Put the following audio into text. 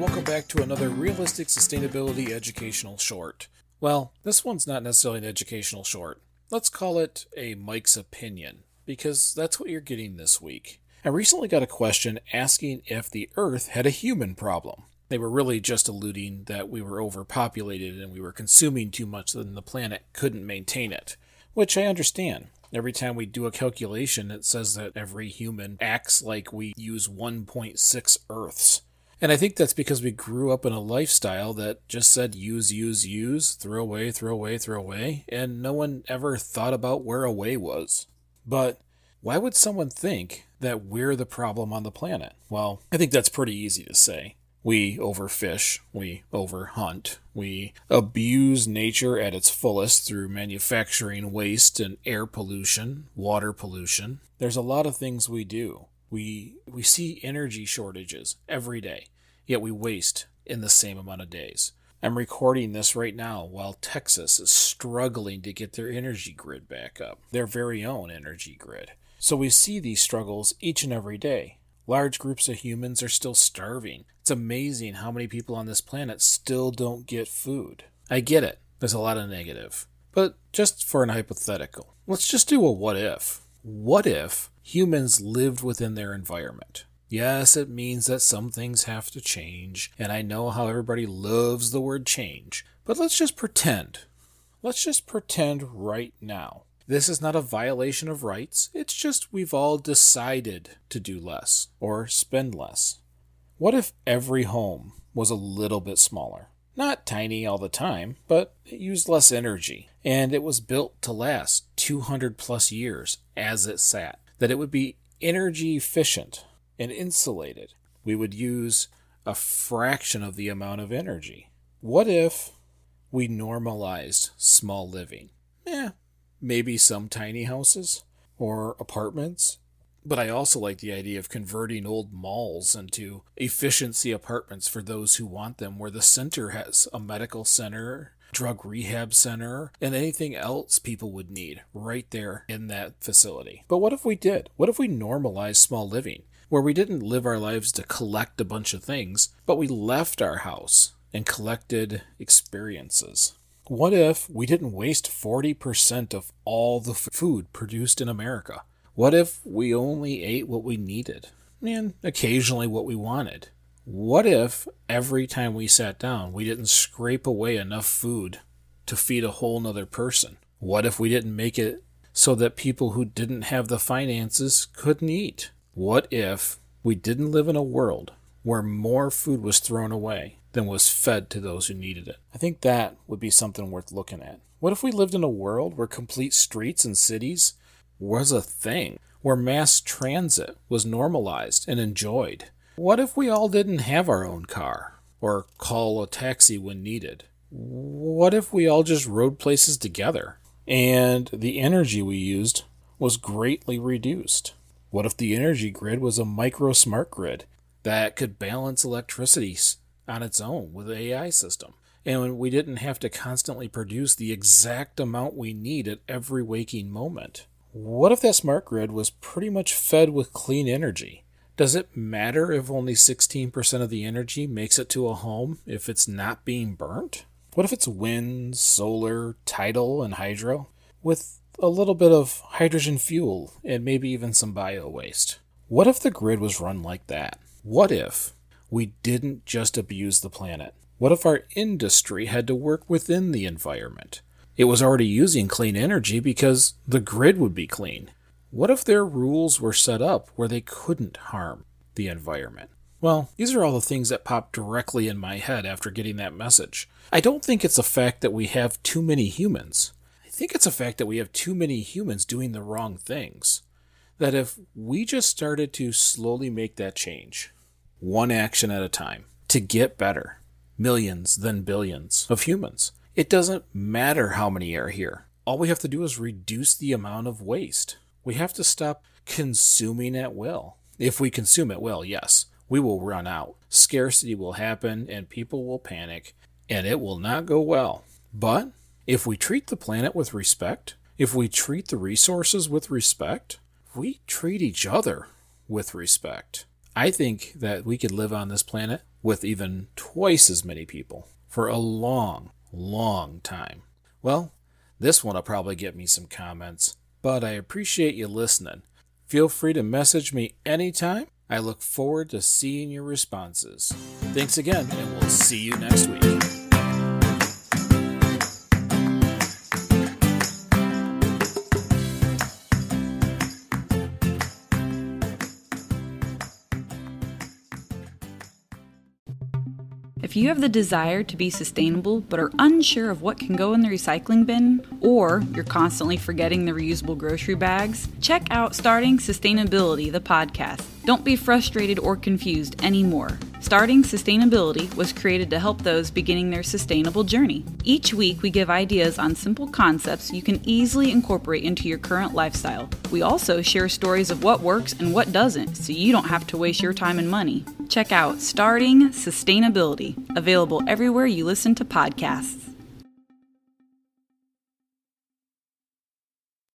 Welcome back to another realistic sustainability educational short. Well, this one's not necessarily an educational short. Let's call it a Mike's opinion, because that's what you're getting this week. I recently got a question asking if the Earth had a human problem. They were really just alluding that we were overpopulated and we were consuming too much and the planet couldn't maintain it, which I understand. Every time we do a calculation, it says that every human acts like we use 1.6 Earths. And I think that's because we grew up in a lifestyle that just said use, use, use, throw away, throw away, throw away, and no one ever thought about where away was. But why would someone think that we're the problem on the planet? Well, I think that's pretty easy to say. We overfish, we overhunt, we abuse nature at its fullest through manufacturing waste and air pollution, water pollution. There's a lot of things we do. We we see energy shortages every day, yet we waste in the same amount of days. I'm recording this right now while Texas is struggling to get their energy grid back up, their very own energy grid. So we see these struggles each and every day. Large groups of humans are still starving. It's amazing how many people on this planet still don't get food. I get it, there's a lot of negative. But just for an hypothetical, let's just do a what if. What if humans lived within their environment? Yes, it means that some things have to change, and I know how everybody loves the word change, but let's just pretend. Let's just pretend right now. This is not a violation of rights, it's just we've all decided to do less or spend less. What if every home was a little bit smaller? Not tiny all the time, but it used less energy, and it was built to last 200 plus years as it sat. That it would be energy efficient and insulated. We would use a fraction of the amount of energy. What if we normalized small living? Eh, maybe some tiny houses or apartments. But I also like the idea of converting old malls into efficiency apartments for those who want them, where the center has a medical center, drug rehab center, and anything else people would need right there in that facility. But what if we did? What if we normalized small living, where we didn't live our lives to collect a bunch of things, but we left our house and collected experiences? What if we didn't waste 40% of all the food produced in America? What if we only ate what we needed and occasionally what we wanted? What if every time we sat down, we didn't scrape away enough food to feed a whole nother person? What if we didn't make it so that people who didn't have the finances couldn't eat? What if we didn't live in a world where more food was thrown away than was fed to those who needed it. I think that would be something worth looking at. What if we lived in a world where complete streets and cities was a thing, where mass transit was normalized and enjoyed? What if we all didn't have our own car or call a taxi when needed? What if we all just rode places together and the energy we used was greatly reduced? What if the energy grid was a micro smart grid that could balance electricity on its own with the AI system. And we didn't have to constantly produce the exact amount we need at every waking moment. What if that smart grid was pretty much fed with clean energy? Does it matter if only 16% of the energy makes it to a home if it's not being burnt? What if it's wind, solar, tidal, and hydro? With a little bit of hydrogen fuel and maybe even some bio waste. What if the grid was run like that? What if we didn't just abuse the planet? What if our industry had to work within the environment? It was already using clean energy because the grid would be clean. What if their rules were set up where they couldn't harm the environment? Well, these are all the things that popped directly in my head after getting that message. I don't think it's a fact that we have too many humans. I think it's a fact that we have too many humans doing the wrong things. that if we just started to slowly make that change, one action at a time, to get better, millions, then billions of humans, it doesn't matter how many are here. All we have to do is reduce the amount of waste. We have to stop consuming at will. If we consume at will, yes, we will run out. Scarcity will happen and people will panic and it will not go well. But if we treat the planet with respect, if we treat the resources with respect, we treat each other with respect. I think that we could live on this planet with even twice as many people for a long, long time. Well, this one will probably get me some comments, but I appreciate you listening. Feel free to message me anytime. I look forward to seeing your responses. Thanks again, and we'll see you next week. If you have the desire to be sustainable but are unsure of what can go in the recycling bin, or you're constantly forgetting the reusable grocery bags, check out Starting Sustainability, the podcast. Don't be frustrated or confused anymore. Starting Sustainability was created to help those beginning their sustainable journey. Each week, we give ideas on simple concepts you can easily incorporate into your current lifestyle. We also share stories of what works and what doesn't, so you don't have to waste your time and money. Check out Starting Sustainability, available everywhere you listen to podcasts.